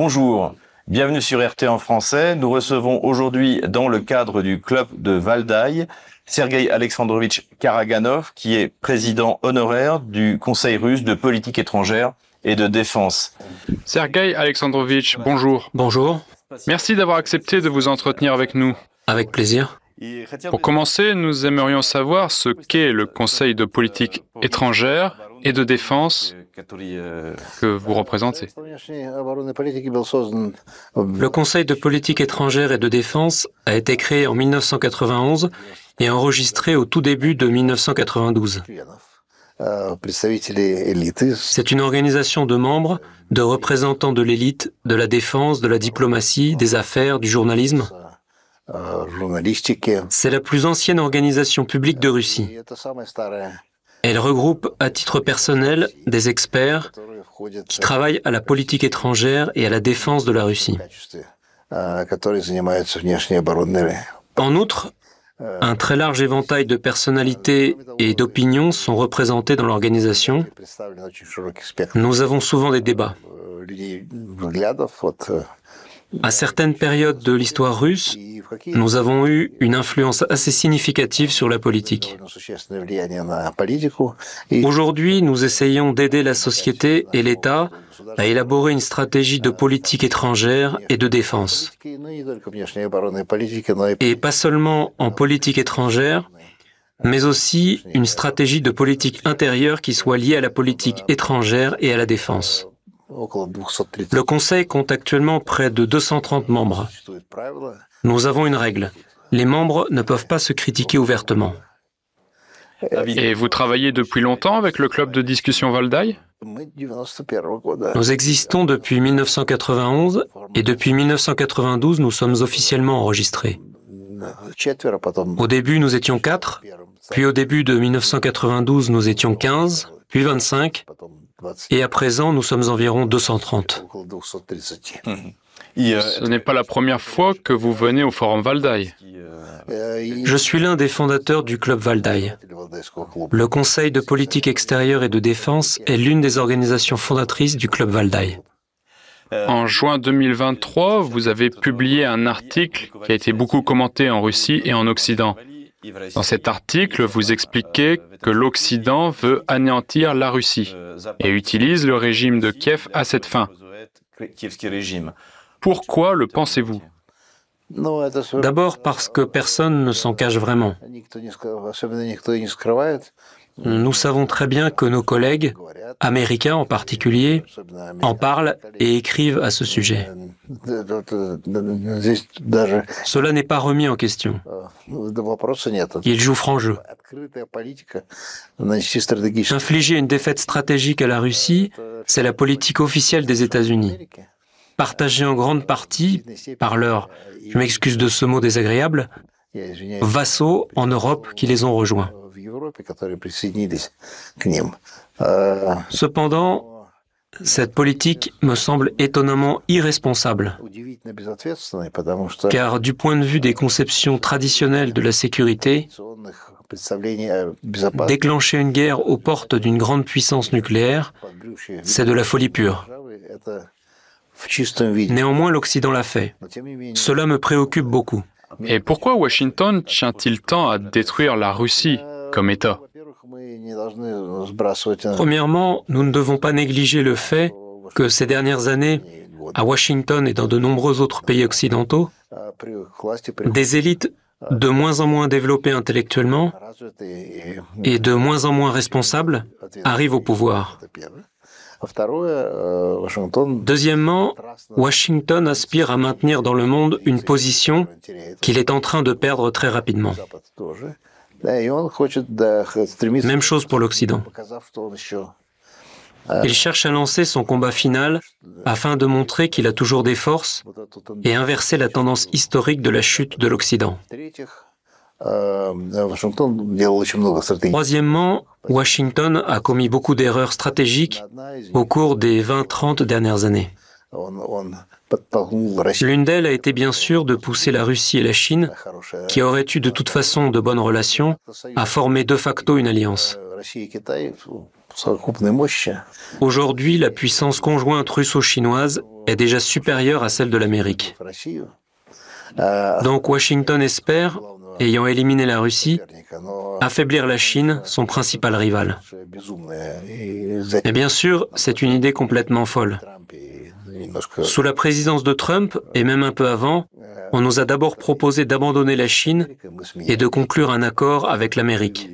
Bonjour, bienvenue sur RT en français. Nous recevons aujourd'hui dans le cadre du club de Valdaï Sergei Alexandrovitch Karaganov, qui est président honoraire du Conseil russe de politique étrangère et de défense. Sergei Alexandrovitch, bonjour. Bonjour. Merci d'avoir accepté de vous entretenir avec nous. Avec plaisir. Pour commencer, nous aimerions savoir ce qu'est le Conseil de politique étrangère et de défense que vous représentez. Le Conseil de politique étrangère et de défense a été créé en 1991 et enregistré au tout début de 1992. C'est une organisation de membres, de représentants de l'élite, de la défense, de la diplomatie, des affaires, du journalisme. C'est la plus ancienne organisation publique de Russie. Elle regroupe à titre personnel des experts qui travaillent à la politique étrangère et à la défense de la Russie. En outre, un très large éventail de personnalités et d'opinions sont représentés dans l'organisation. Nous avons souvent des débats. À certaines périodes de l'histoire russe, nous avons eu une influence assez significative sur la politique. Aujourd'hui, nous essayons d'aider la société et l'État à élaborer une stratégie de politique étrangère et de défense. Et pas seulement en politique étrangère, mais aussi une stratégie de politique intérieure qui soit liée à la politique étrangère et à la défense. Le Conseil compte actuellement près de 230 membres. Nous avons une règle. Les membres ne peuvent pas se critiquer ouvertement. Et vous travaillez depuis longtemps avec le club de discussion Valdaï Nous existons depuis 1991 et depuis 1992, nous sommes officiellement enregistrés. Au début, nous étions quatre, puis au début de 1992, nous étions 15, puis 25, et à présent, nous sommes environ 230. Ce n'est pas la première fois que vous venez au Forum Valdaï. Je suis l'un des fondateurs du Club Valdaï. Le Conseil de politique extérieure et de défense est l'une des organisations fondatrices du Club Valdaï. En juin 2023, vous avez publié un article qui a été beaucoup commenté en Russie et en Occident. Dans cet article, vous expliquez que l'Occident veut anéantir la Russie et utilise le régime de Kiev à cette fin. Pourquoi le pensez-vous? D'abord parce que personne ne s'en cache vraiment. Nous savons très bien que nos collègues, américains en particulier, en parlent et écrivent à ce sujet. Cela n'est pas remis en question. Ils jouent franc jeu. Infliger une défaite stratégique à la Russie, c'est la politique officielle des États-Unis. Partagée en grande partie par leurs, je m'excuse de ce mot désagréable, vassaux en Europe qui les ont rejoints. Cependant, cette politique me semble étonnamment irresponsable, car du point de vue des conceptions traditionnelles de la sécurité, déclencher une guerre aux portes d'une grande puissance nucléaire, c'est de la folie pure. Néanmoins, l'Occident l'a fait. Cela me préoccupe beaucoup. Et pourquoi Washington tient-il tant à détruire la Russie? Comme État Premièrement, nous ne devons pas négliger le fait que ces dernières années, à Washington et dans de nombreux autres pays occidentaux, des élites de moins en moins développées intellectuellement et de moins en moins responsables arrivent au pouvoir. Deuxièmement, Washington aspire à maintenir dans le monde une position qu'il est en train de perdre très rapidement. Même chose pour l'Occident. Il cherche à lancer son combat final afin de montrer qu'il a toujours des forces et inverser la tendance historique de la chute de l'Occident. Troisièmement, Washington a commis beaucoup d'erreurs stratégiques au cours des 20-30 dernières années. L'une d'elles a été bien sûr de pousser la Russie et la Chine, qui auraient eu de toute façon de bonnes relations, à former de facto une alliance. Aujourd'hui, la puissance conjointe russo-chinoise est déjà supérieure à celle de l'Amérique. Donc Washington espère, ayant éliminé la Russie, affaiblir la Chine, son principal rival. Et bien sûr, c'est une idée complètement folle. Sous la présidence de Trump, et même un peu avant, on nous a d'abord proposé d'abandonner la Chine et de conclure un accord avec l'Amérique.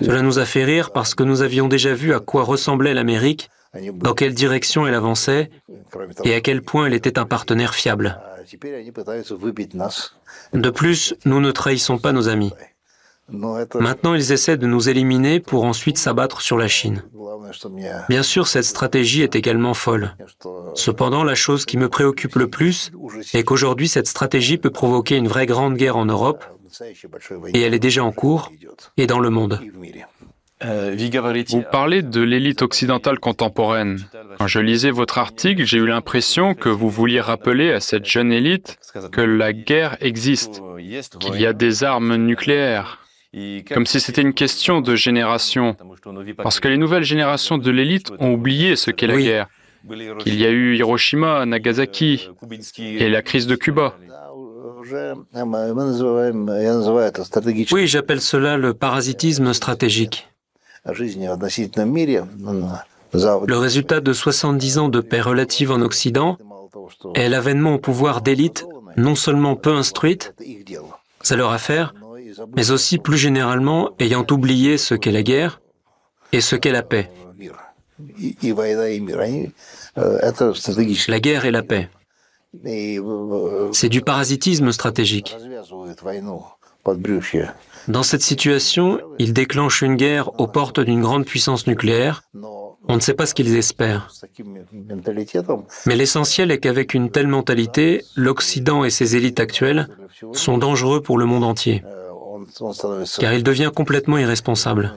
Cela nous a fait rire parce que nous avions déjà vu à quoi ressemblait l'Amérique, dans quelle direction elle avançait et à quel point elle était un partenaire fiable. De plus, nous ne trahissons pas nos amis. Maintenant, ils essaient de nous éliminer pour ensuite s'abattre sur la Chine. Bien sûr, cette stratégie est également folle. Cependant, la chose qui me préoccupe le plus est qu'aujourd'hui, cette stratégie peut provoquer une vraie grande guerre en Europe, et elle est déjà en cours, et dans le monde. Vous parlez de l'élite occidentale contemporaine. Quand je lisais votre article, j'ai eu l'impression que vous vouliez rappeler à cette jeune élite que la guerre existe, qu'il y a des armes nucléaires, comme si c'était une question de génération, parce que les nouvelles générations de l'élite ont oublié ce qu'est la guerre, qu'il y a eu Hiroshima, Nagasaki et la crise de Cuba. Oui, j'appelle cela le parasitisme stratégique. Le résultat de 70 ans de paix relative en Occident est l'avènement au pouvoir d'élites non seulement peu instruites, c'est leur affaire, mais aussi plus généralement ayant oublié ce qu'est la guerre et ce qu'est la paix. La guerre et la paix. C'est du parasitisme stratégique. Dans cette situation, ils déclenchent une guerre aux portes d'une grande puissance nucléaire. On ne sait pas ce qu'ils espèrent. Mais l'essentiel est qu'avec une telle mentalité, l'Occident et ses élites actuelles sont dangereux pour le monde entier, car il devient complètement irresponsable.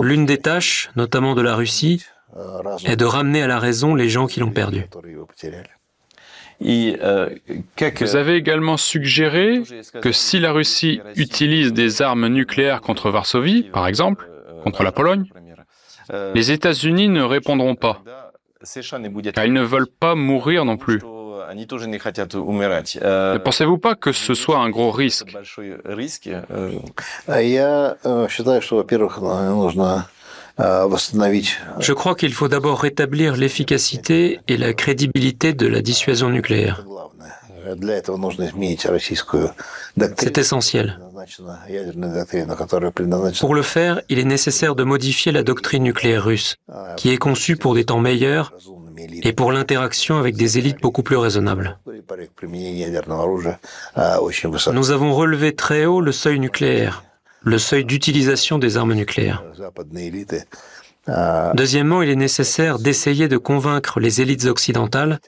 L'une des tâches, notamment de la Russie, est de ramener à la raison les gens qui l'ont perdu. Vous avez également suggéré que si la Russie utilise des armes nucléaires contre Varsovie, par exemple, contre la Pologne, les États-Unis ne répondront pas, car ils ne veulent pas mourir non plus. Ne pensez-vous pas que ce soit un gros risque? je crois qu'il faut d'abord rétablir l'efficacité et la crédibilité de la dissuasion nucléaire. C'est essentiel. Pour le faire, il est nécessaire de modifier la doctrine nucléaire russe, qui est conçue pour des temps meilleurs et pour l'interaction avec des élites beaucoup plus raisonnables. Nous avons relevé très haut le seuil nucléaire le seuil d'utilisation des armes nucléaires. Deuxièmement, il est nécessaire d'essayer de convaincre les élites occidentales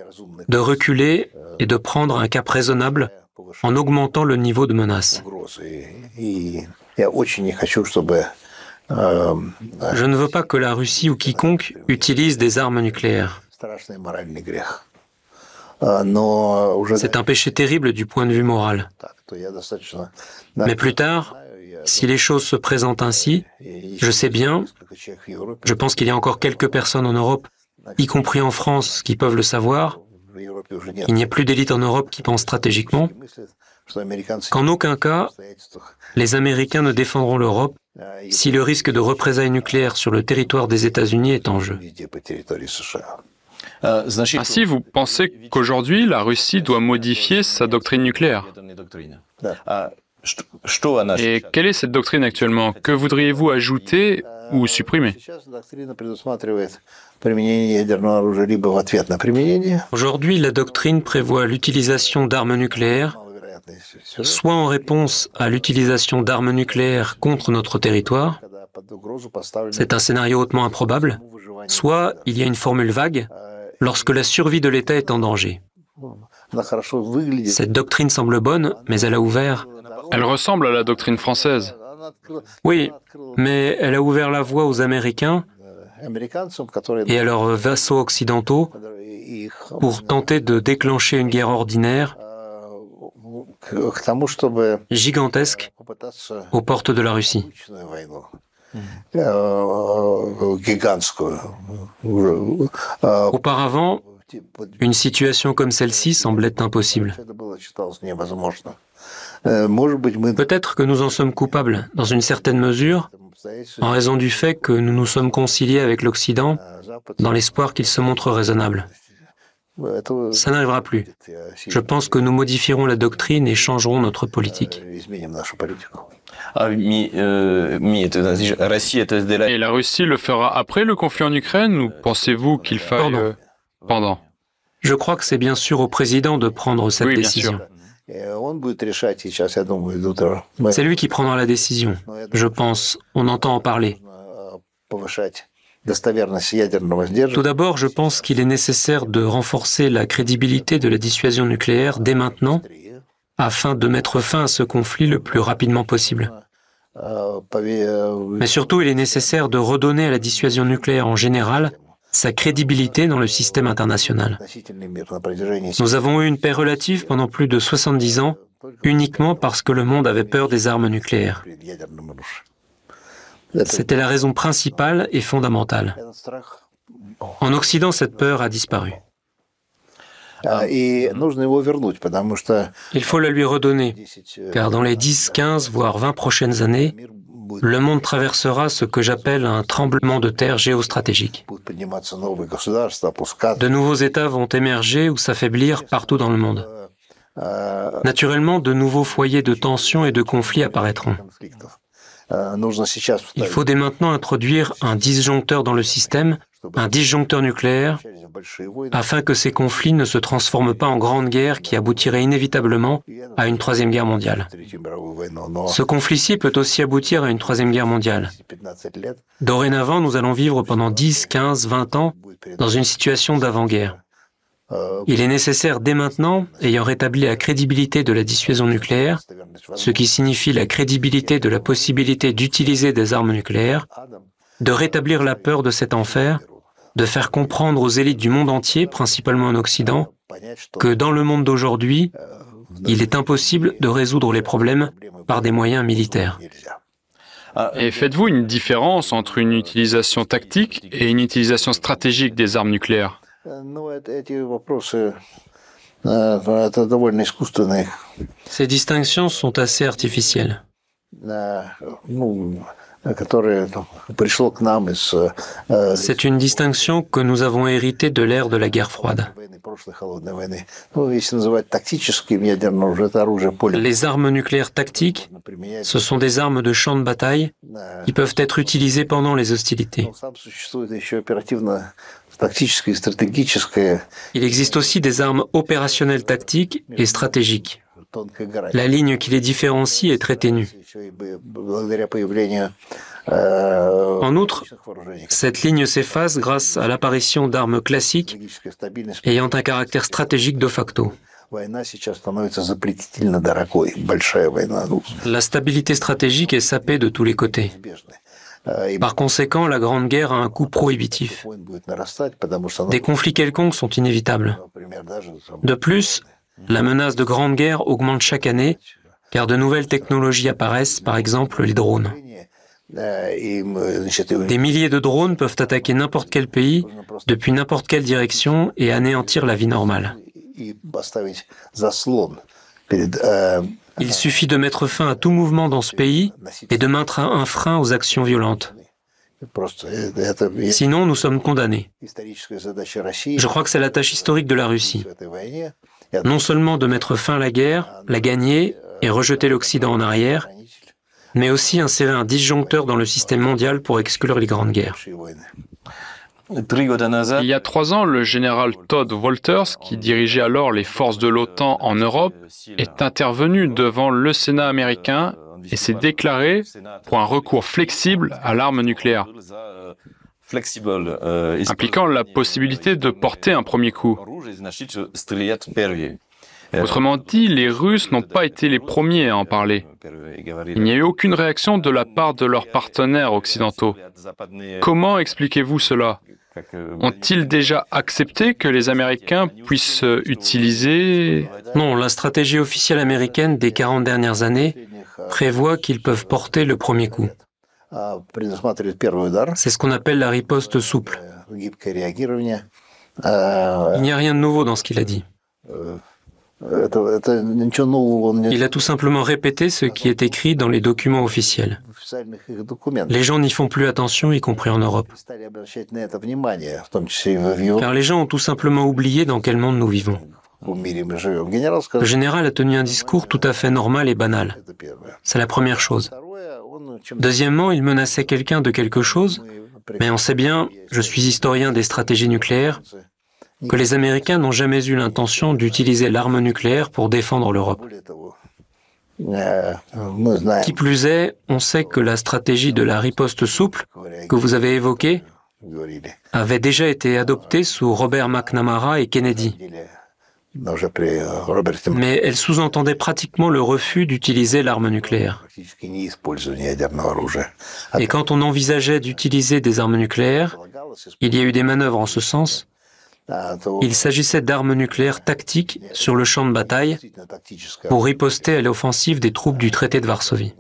de reculer et de prendre un cap raisonnable en augmentant le niveau de menace. Je ne veux pas que la Russie ou quiconque utilise des armes nucléaires. C'est un péché terrible du point de vue moral. Mais plus tard, si les choses se présentent ainsi, je sais bien, je pense qu'il y a encore quelques personnes en Europe, y compris en France, qui peuvent le savoir. Il n'y a plus d'élite en Europe qui pense stratégiquement. Qu'en aucun cas, les Américains ne défendront l'Europe si le risque de représailles nucléaires sur le territoire des États-Unis est en jeu. Ainsi, vous pensez qu'aujourd'hui, la Russie doit modifier sa doctrine nucléaire et quelle est cette doctrine actuellement Que voudriez-vous ajouter ou supprimer Aujourd'hui, la doctrine prévoit l'utilisation d'armes nucléaires, soit en réponse à l'utilisation d'armes nucléaires contre notre territoire, c'est un scénario hautement improbable, soit il y a une formule vague, lorsque la survie de l'État est en danger. Cette doctrine semble bonne, mais elle a ouvert elle ressemble à la doctrine française. Oui, mais elle a ouvert la voie aux Américains et à leurs vassaux occidentaux pour tenter de déclencher une guerre ordinaire gigantesque aux portes de la Russie. Auparavant, une situation comme celle-ci semblait impossible. Peut-être que nous en sommes coupables, dans une certaine mesure, en raison du fait que nous nous sommes conciliés avec l'Occident dans l'espoir qu'il se montre raisonnable. Ça n'arrivera plus. Je pense que nous modifierons la doctrine et changerons notre politique. Et la Russie le fera après le conflit en Ukraine ou pensez-vous qu'il faille... Pendant. Pendant? Je crois que c'est bien sûr au président de prendre cette Oui, décision. C'est lui qui prendra la décision. Je pense, on entend en parler. Tout d'abord, je pense qu'il est nécessaire de renforcer la crédibilité de la dissuasion nucléaire dès maintenant afin de mettre fin à ce conflit le plus rapidement possible. Mais surtout, il est nécessaire de redonner à la dissuasion nucléaire en général sa crédibilité dans le système international. Nous avons eu une paix relative pendant plus de 70 ans uniquement parce que le monde avait peur des armes nucléaires. C'était la raison principale et fondamentale. En Occident, cette peur a disparu. Il faut la lui redonner, car dans les 10, 15, voire 20 prochaines années, le monde traversera ce que j'appelle un tremblement de terre géostratégique. De nouveaux États vont émerger ou s'affaiblir partout dans le monde. Naturellement, de nouveaux foyers de tension et de conflits apparaîtront. Il faut dès maintenant introduire un disjoncteur dans le système, un disjoncteur nucléaire, afin que ces conflits ne se transforment pas en grandes guerres qui aboutiraient inévitablement à une troisième guerre mondiale. Ce conflit-ci peut aussi aboutir à une troisième guerre mondiale. Dorénavant, nous allons vivre pendant 10, 15, 20 ans dans une situation d'avant-guerre. Il est nécessaire dès maintenant, ayant rétabli la crédibilité de la dissuasion nucléaire, ce qui signifie la crédibilité de la possibilité d'utiliser des armes nucléaires, de rétablir la peur de cet enfer, de faire comprendre aux élites du monde entier, principalement en Occident, que dans le monde d'aujourd'hui, il est impossible de résoudre les problèmes par des moyens militaires. Et faites-vous une différence entre une utilisation tactique et une utilisation stratégique des armes nucléaires? Ces distinctions sont assez artificielles. C'est une distinction que nous avons héritée de l'ère de la guerre froide. Les armes nucléaires tactiques, ce sont des armes de champ de bataille qui peuvent être utilisées pendant les hostilités. Il existe aussi des armes opérationnelles tactiques et stratégiques. La ligne qui les différencie est très ténue. En outre, cette ligne s'efface grâce à l'apparition d'armes classiques ayant un caractère stratégique de facto. La stabilité stratégique est sapée de tous les côtés. Par conséquent, la Grande Guerre a un coût prohibitif. Des conflits quelconques sont inévitables. De plus, la menace de Grande Guerre augmente chaque année car de nouvelles technologies apparaissent, par exemple les drones. Des milliers de drones peuvent attaquer n'importe quel pays, depuis n'importe quelle direction, et anéantir la vie normale. Il suffit de mettre fin à tout mouvement dans ce pays et de mettre un frein aux actions violentes. Sinon, nous sommes condamnés. Je crois que c'est la tâche historique de la Russie. Non seulement de mettre fin à la guerre, la gagner et rejeter l'Occident en arrière, mais aussi insérer un disjoncteur dans le système mondial pour exclure les grandes guerres. Il y a trois ans, le général Todd Walters, qui dirigeait alors les forces de l'OTAN en Europe, est intervenu devant le Sénat américain et s'est déclaré pour un recours flexible à l'arme nucléaire, impliquant la possibilité de porter un premier coup. Autrement dit, les Russes n'ont pas été les premiers à en parler. Il n'y a eu aucune réaction de la part de leurs partenaires occidentaux. Comment expliquez-vous cela? Ont-ils déjà accepté que les Américains puissent utiliser... Non, la stratégie officielle américaine des 40 dernières années prévoit qu'ils peuvent porter le premier coup. C'est ce qu'on appelle la riposte souple. Il n'y a rien de nouveau dans ce qu'il a dit. Il a tout simplement répété ce qui est écrit dans les documents officiels. Les gens n'y font plus attention, y compris en Europe. Car les gens ont tout simplement oublié dans quel monde nous vivons. Le général a tenu un discours tout à fait normal et banal. C'est la première chose. Deuxièmement, il menaçait quelqu'un de quelque chose, mais on sait bien, je suis historien des stratégies nucléaires, que les Américains n'ont jamais eu l'intention d'utiliser l'arme nucléaire pour défendre l'Europe. Qui plus est, on sait que la stratégie de la riposte souple que vous avez évoquée avait déjà été adoptée sous Robert McNamara et Kennedy. Mais elle sous-entendait pratiquement le refus d'utiliser l'arme nucléaire. Et quand on envisageait d'utiliser des armes nucléaires, il y a eu des manœuvres en ce sens. Il s'agissait d'armes nucléaires tactiques sur le champ de bataille pour riposter à l'offensive des troupes du traité de Varsovie.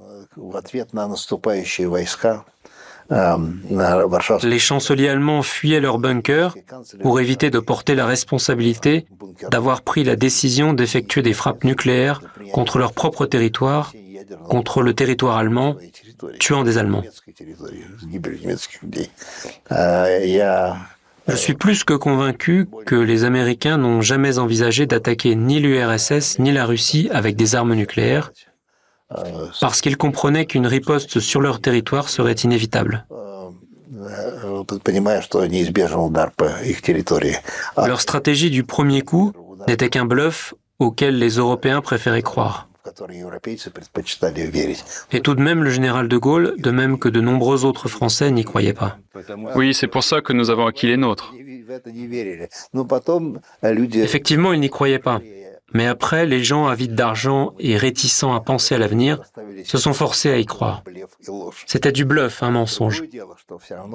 Les chanceliers allemands fuyaient leurs bunkers pour éviter de porter la responsabilité d'avoir pris la décision d'effectuer des frappes nucléaires contre leur propre territoire, contre le territoire allemand, tuant des Allemands. Je suis plus que convaincu que les Américains n'ont jamais envisagé d'attaquer ni l'URSS ni la Russie avec des armes nucléaires, parce qu'ils comprenaient qu'une riposte sur leur territoire serait inévitable. Leur stratégie du premier coup n'était qu'un bluff auquel les Européens préféraient croire. Et tout de même, le général de Gaulle, de même que de nombreux autres Français, n'y croyaient pas. Oui, c'est pour ça que nous avons acquis les nôtres. Effectivement, ils n'y croyaient pas. Mais après, les gens avides d'argent et réticents à penser à l'avenir se sont forcés à y croire. C'était du bluff, un mensonge.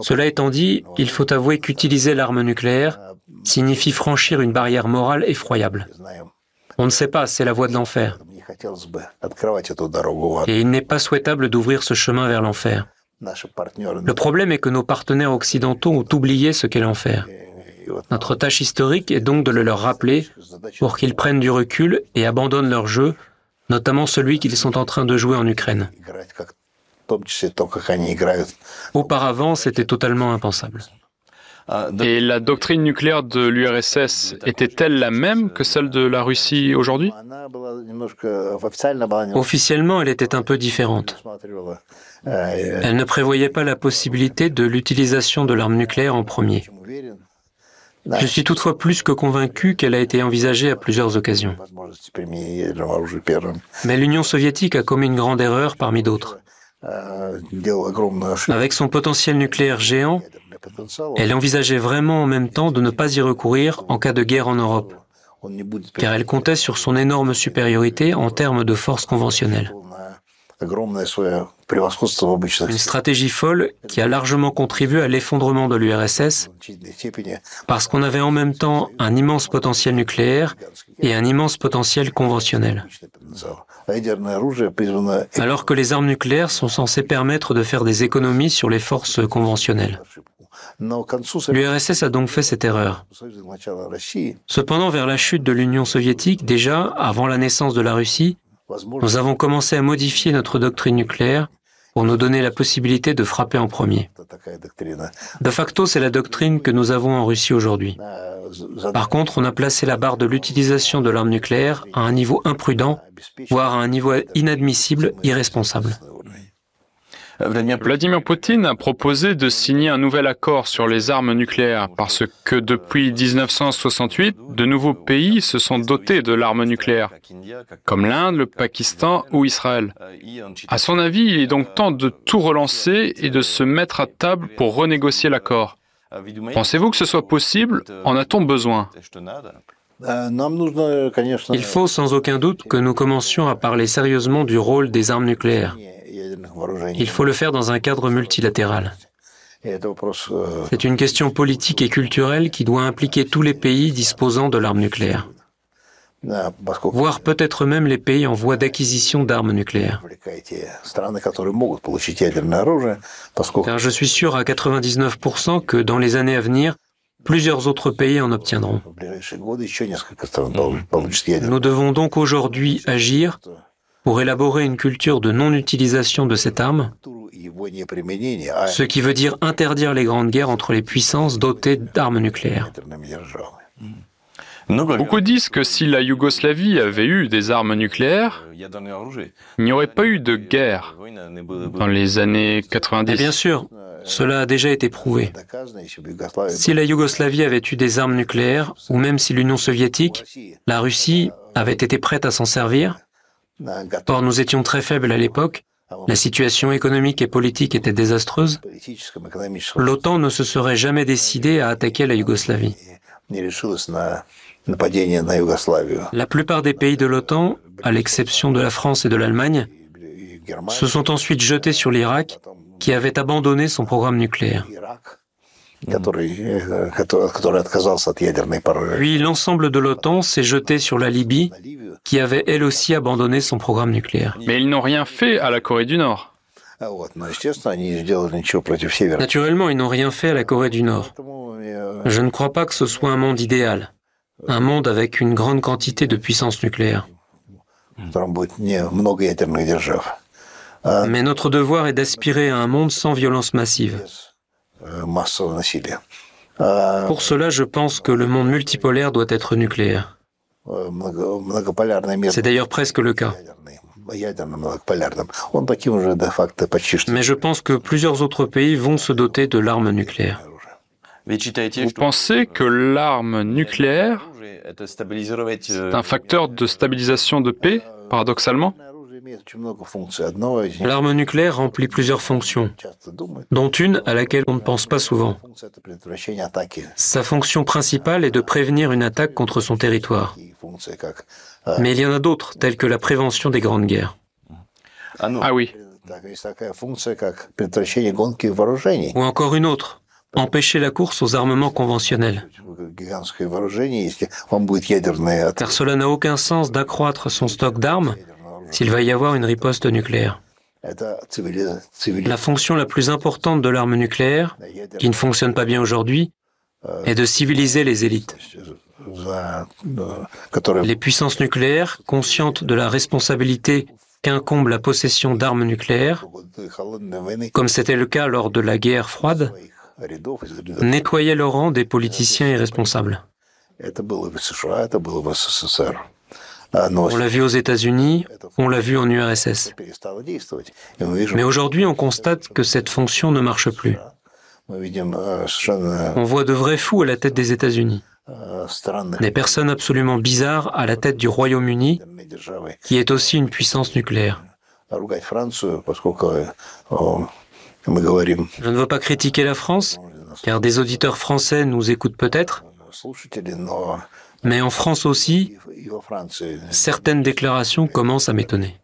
Cela étant dit, il faut avouer qu'utiliser l'arme nucléaire signifie franchir une barrière morale effroyable. On ne sait pas, c'est la voie de l'enfer. Et il n'est pas souhaitable d'ouvrir ce chemin vers l'enfer. Le problème est que nos partenaires occidentaux ont oublié ce qu'est l'enfer. Notre tâche historique est donc de le leur rappeler pour qu'ils prennent du recul et abandonnent leur jeu, notamment celui qu'ils sont en train de jouer en Ukraine. Auparavant, c'était totalement impensable. Et la doctrine nucléaire de l'URSS était-elle la même que celle de la Russie aujourd'hui? Officiellement, elle était un peu différente. Elle ne prévoyait pas la possibilité de l'utilisation de l'arme nucléaire en premier. Je suis toutefois plus que convaincu qu'elle a été envisagée à plusieurs occasions. Mais l'Union soviétique a commis une grande erreur parmi d'autres. Avec son potentiel nucléaire géant, elle envisageait vraiment en même temps de ne pas y recourir en cas de guerre en Europe, car elle comptait sur son énorme supériorité en termes de force conventionnelle. Une stratégie folle qui a largement contribué à l'effondrement de l'URSS parce qu'on avait en même temps un immense potentiel nucléaire et un immense potentiel conventionnel. Alors que les armes nucléaires sont censées permettre de faire des économies sur les forces conventionnelles. L'URSS a donc fait cette erreur. Cependant, vers la chute de l'Union soviétique, déjà avant la naissance de la Russie, nous avons commencé à modifier notre doctrine nucléaire pour nous donner la possibilité de frapper en premier. De facto, c'est la doctrine que nous avons en Russie aujourd'hui. Par contre, on a placé la barre de l'utilisation de l'arme nucléaire à un niveau imprudent, voire à un niveau inadmissible, irresponsable. Vladimir Poutine a proposé de signer un nouvel accord sur les armes nucléaires parce que depuis 1968, de nouveaux pays se sont dotés de l'arme nucléaire, comme l'Inde, le Pakistan ou Israël. À son avis, il est donc temps de tout relancer et de se mettre à table pour renégocier l'accord. Pensez-vous que ce soit possible? En a-t-on besoin? Il faut sans aucun doute que nous commencions à parler sérieusement du rôle des armes nucléaires. Il faut le faire dans un cadre multilatéral. C'est une question politique et culturelle qui doit impliquer tous les pays disposant de l'arme nucléaire, voire peut-être même les pays en voie d'acquisition d'armes nucléaires. Car je suis sûr à 99% que dans les années à venir, plusieurs autres pays en obtiendront. Nous devons donc aujourd'hui agir pour élaborer une culture de non-utilisation de cette arme, ce qui veut dire interdire les grandes guerres entre les puissances dotées d'armes nucléaires. Beaucoup disent que si la Yougoslavie avait eu des armes nucléaires, il n'y aurait pas eu de guerre dans les années 90. Et bien sûr, cela a déjà été prouvé. Si la Yougoslavie avait eu des armes nucléaires, ou même si l'Union soviétique, la Russie, avait été prête à s'en servir, or nous étions très faibles à l'époque, la situation économique et politique était désastreuse, l'OTAN ne se serait jamais décidé à attaquer la Yougoslavie. La plupart des pays de l'OTAN, à l'exception de la France et de l'Allemagne, se sont ensuite jetés sur l'Irak, qui avait abandonné son programme nucléaire. Puis l'ensemble de l'OTAN s'est jeté sur la Libye, qui avait elle aussi abandonné son programme nucléaire. Mais ils n'ont rien fait à la Corée du Nord. Naturellement, ils n'ont rien fait à la Corée du Nord. Je ne crois pas que ce soit un monde idéal, un monde avec une grande quantité de puissance nucléaire. Mais notre devoir est d'aspirer à un monde sans violence massive. Pour cela, je pense que le monde multipolaire doit être nucléaire. C'est d'ailleurs presque le cas. Mais je pense que plusieurs autres pays vont se doter de l'arme nucléaire. Vous pensez que l'arme nucléaire est un facteur de stabilisation de paix, paradoxalement? L'arme nucléaire remplit plusieurs fonctions, dont une à laquelle on ne pense pas souvent. Sa fonction principale est de prévenir une attaque contre son territoire. Mais il y en a d'autres, telles que la prévention des grandes guerres. Ah oui. Ou encore une autre, empêcher la course aux armements conventionnels. Car cela n'a aucun sens d'accroître son stock d'armes s'il va y avoir une riposte nucléaire. La fonction la plus importante de l'arme nucléaire, qui ne fonctionne pas bien aujourd'hui, est de civiliser les élites. Les puissances nucléaires, conscientes de la responsabilité qu'incombe la possession d'armes nucléaires, comme c'était le cas lors de la guerre froide, nettoyaient le rang des politiciens irresponsables. On l'a vu aux États-Unis, on l'a vu en URSS. Mais aujourd'hui, on constate que cette fonction ne marche plus. On voit de vrais fous à la tête des États-Unis. Des personnes absolument bizarres à la tête du Royaume-Uni, qui est aussi une puissance nucléaire. Je ne veux pas critiquer la France, car des auditeurs français nous écoutent peut-être, mais en France aussi, certaines déclarations commencent à m'étonner.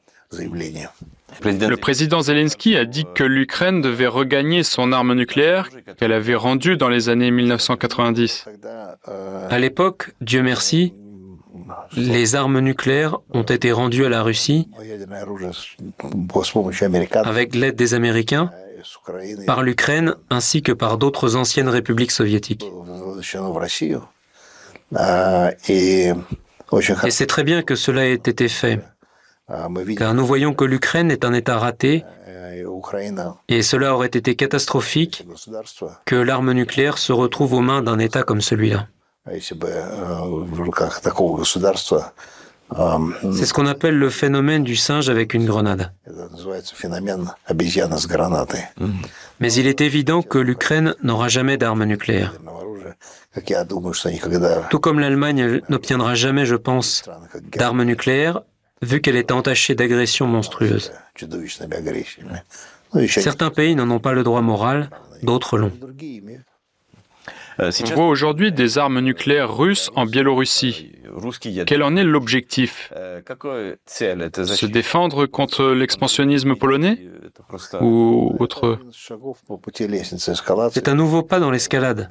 Le président Zelensky a dit que l'Ukraine devait regagner son arme nucléaire qu'elle avait rendue dans les années 1990. À l'époque, Dieu merci, les armes nucléaires ont été rendues à la Russie avec l'aide des Américains, par l'Ukraine ainsi que par d'autres anciennes républiques soviétiques. Et c'est très bien que cela ait été fait, car nous voyons que l'Ukraine est un État raté, et cela aurait été catastrophique que l'arme nucléaire se retrouve aux mains d'un État comme celui-là. C'est ce qu'on appelle le phénomène du singe avec une grenade. Mais il est évident que l'Ukraine n'aura jamais d'armes nucléaires. Tout comme l'Allemagne n'obtiendra jamais, je pense, d'armes nucléaires, vu qu'elle est entachée d'agressions monstrueuses. Certains pays n'en ont pas le droit moral, d'autres l'ont. On voit aujourd'hui des armes nucléaires russes en Biélorussie. Quel en est l'objectif? Se défendre contre l'expansionnisme polonais? Ou autre C'est un nouveau pas dans l'escalade.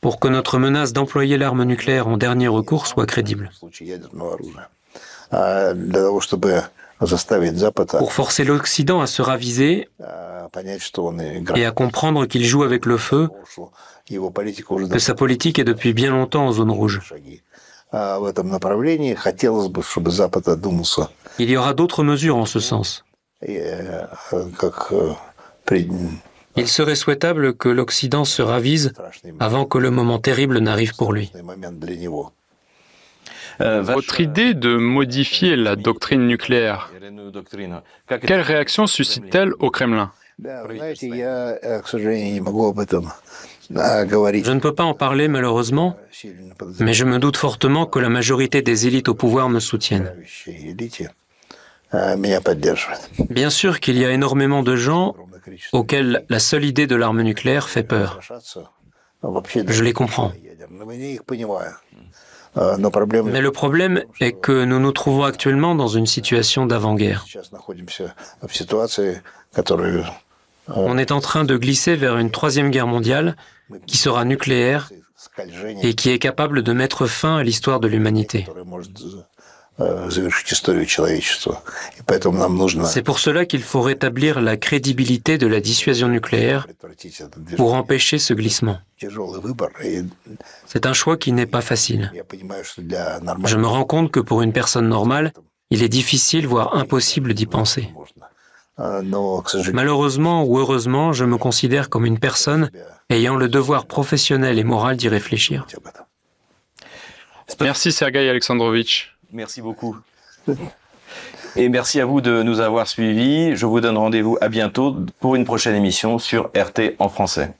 Pour que notre menace d'employer l'arme nucléaire en dernier recours soit crédible. Pour forcer l'Occident à se raviser et à comprendre qu'il joue avec le feu, que sa politique est depuis bien longtemps en zone rouge. Il y aura d'autres mesures en ce sens. Il serait souhaitable que l'Occident se ravise avant que le moment terrible n'arrive pour lui. Votre idée de modifier la doctrine nucléaire, quelle réaction suscite-t-elle au Kremlin? Je ne peux pas en parler malheureusement, mais je me doute fortement que la majorité des élites au pouvoir me soutiennent. Bien sûr qu'il y a énormément de gens auxquels la seule idée de l'arme nucléaire fait peur. Je les comprends. Mais le problème est que nous nous trouvons actuellement dans une situation d'avant-guerre. On est en train de glisser vers une troisième guerre mondiale qui sera nucléaire et qui est capable de mettre fin à l'histoire de l'humanité. C'est pour cela qu'il faut rétablir la crédibilité de la dissuasion nucléaire pour empêcher ce glissement. C'est un choix qui n'est pas facile. Je me rends compte que pour une personne normale, il est difficile, voire impossible d'y penser. Malheureusement ou heureusement, je me considère comme une personne ayant le devoir professionnel et moral d'y réfléchir. Merci Sergei Alexandrovitch. Merci beaucoup. Et merci à vous de nous avoir suivis. Je vous donne rendez-vous à bientôt pour une prochaine émission sur RT en français.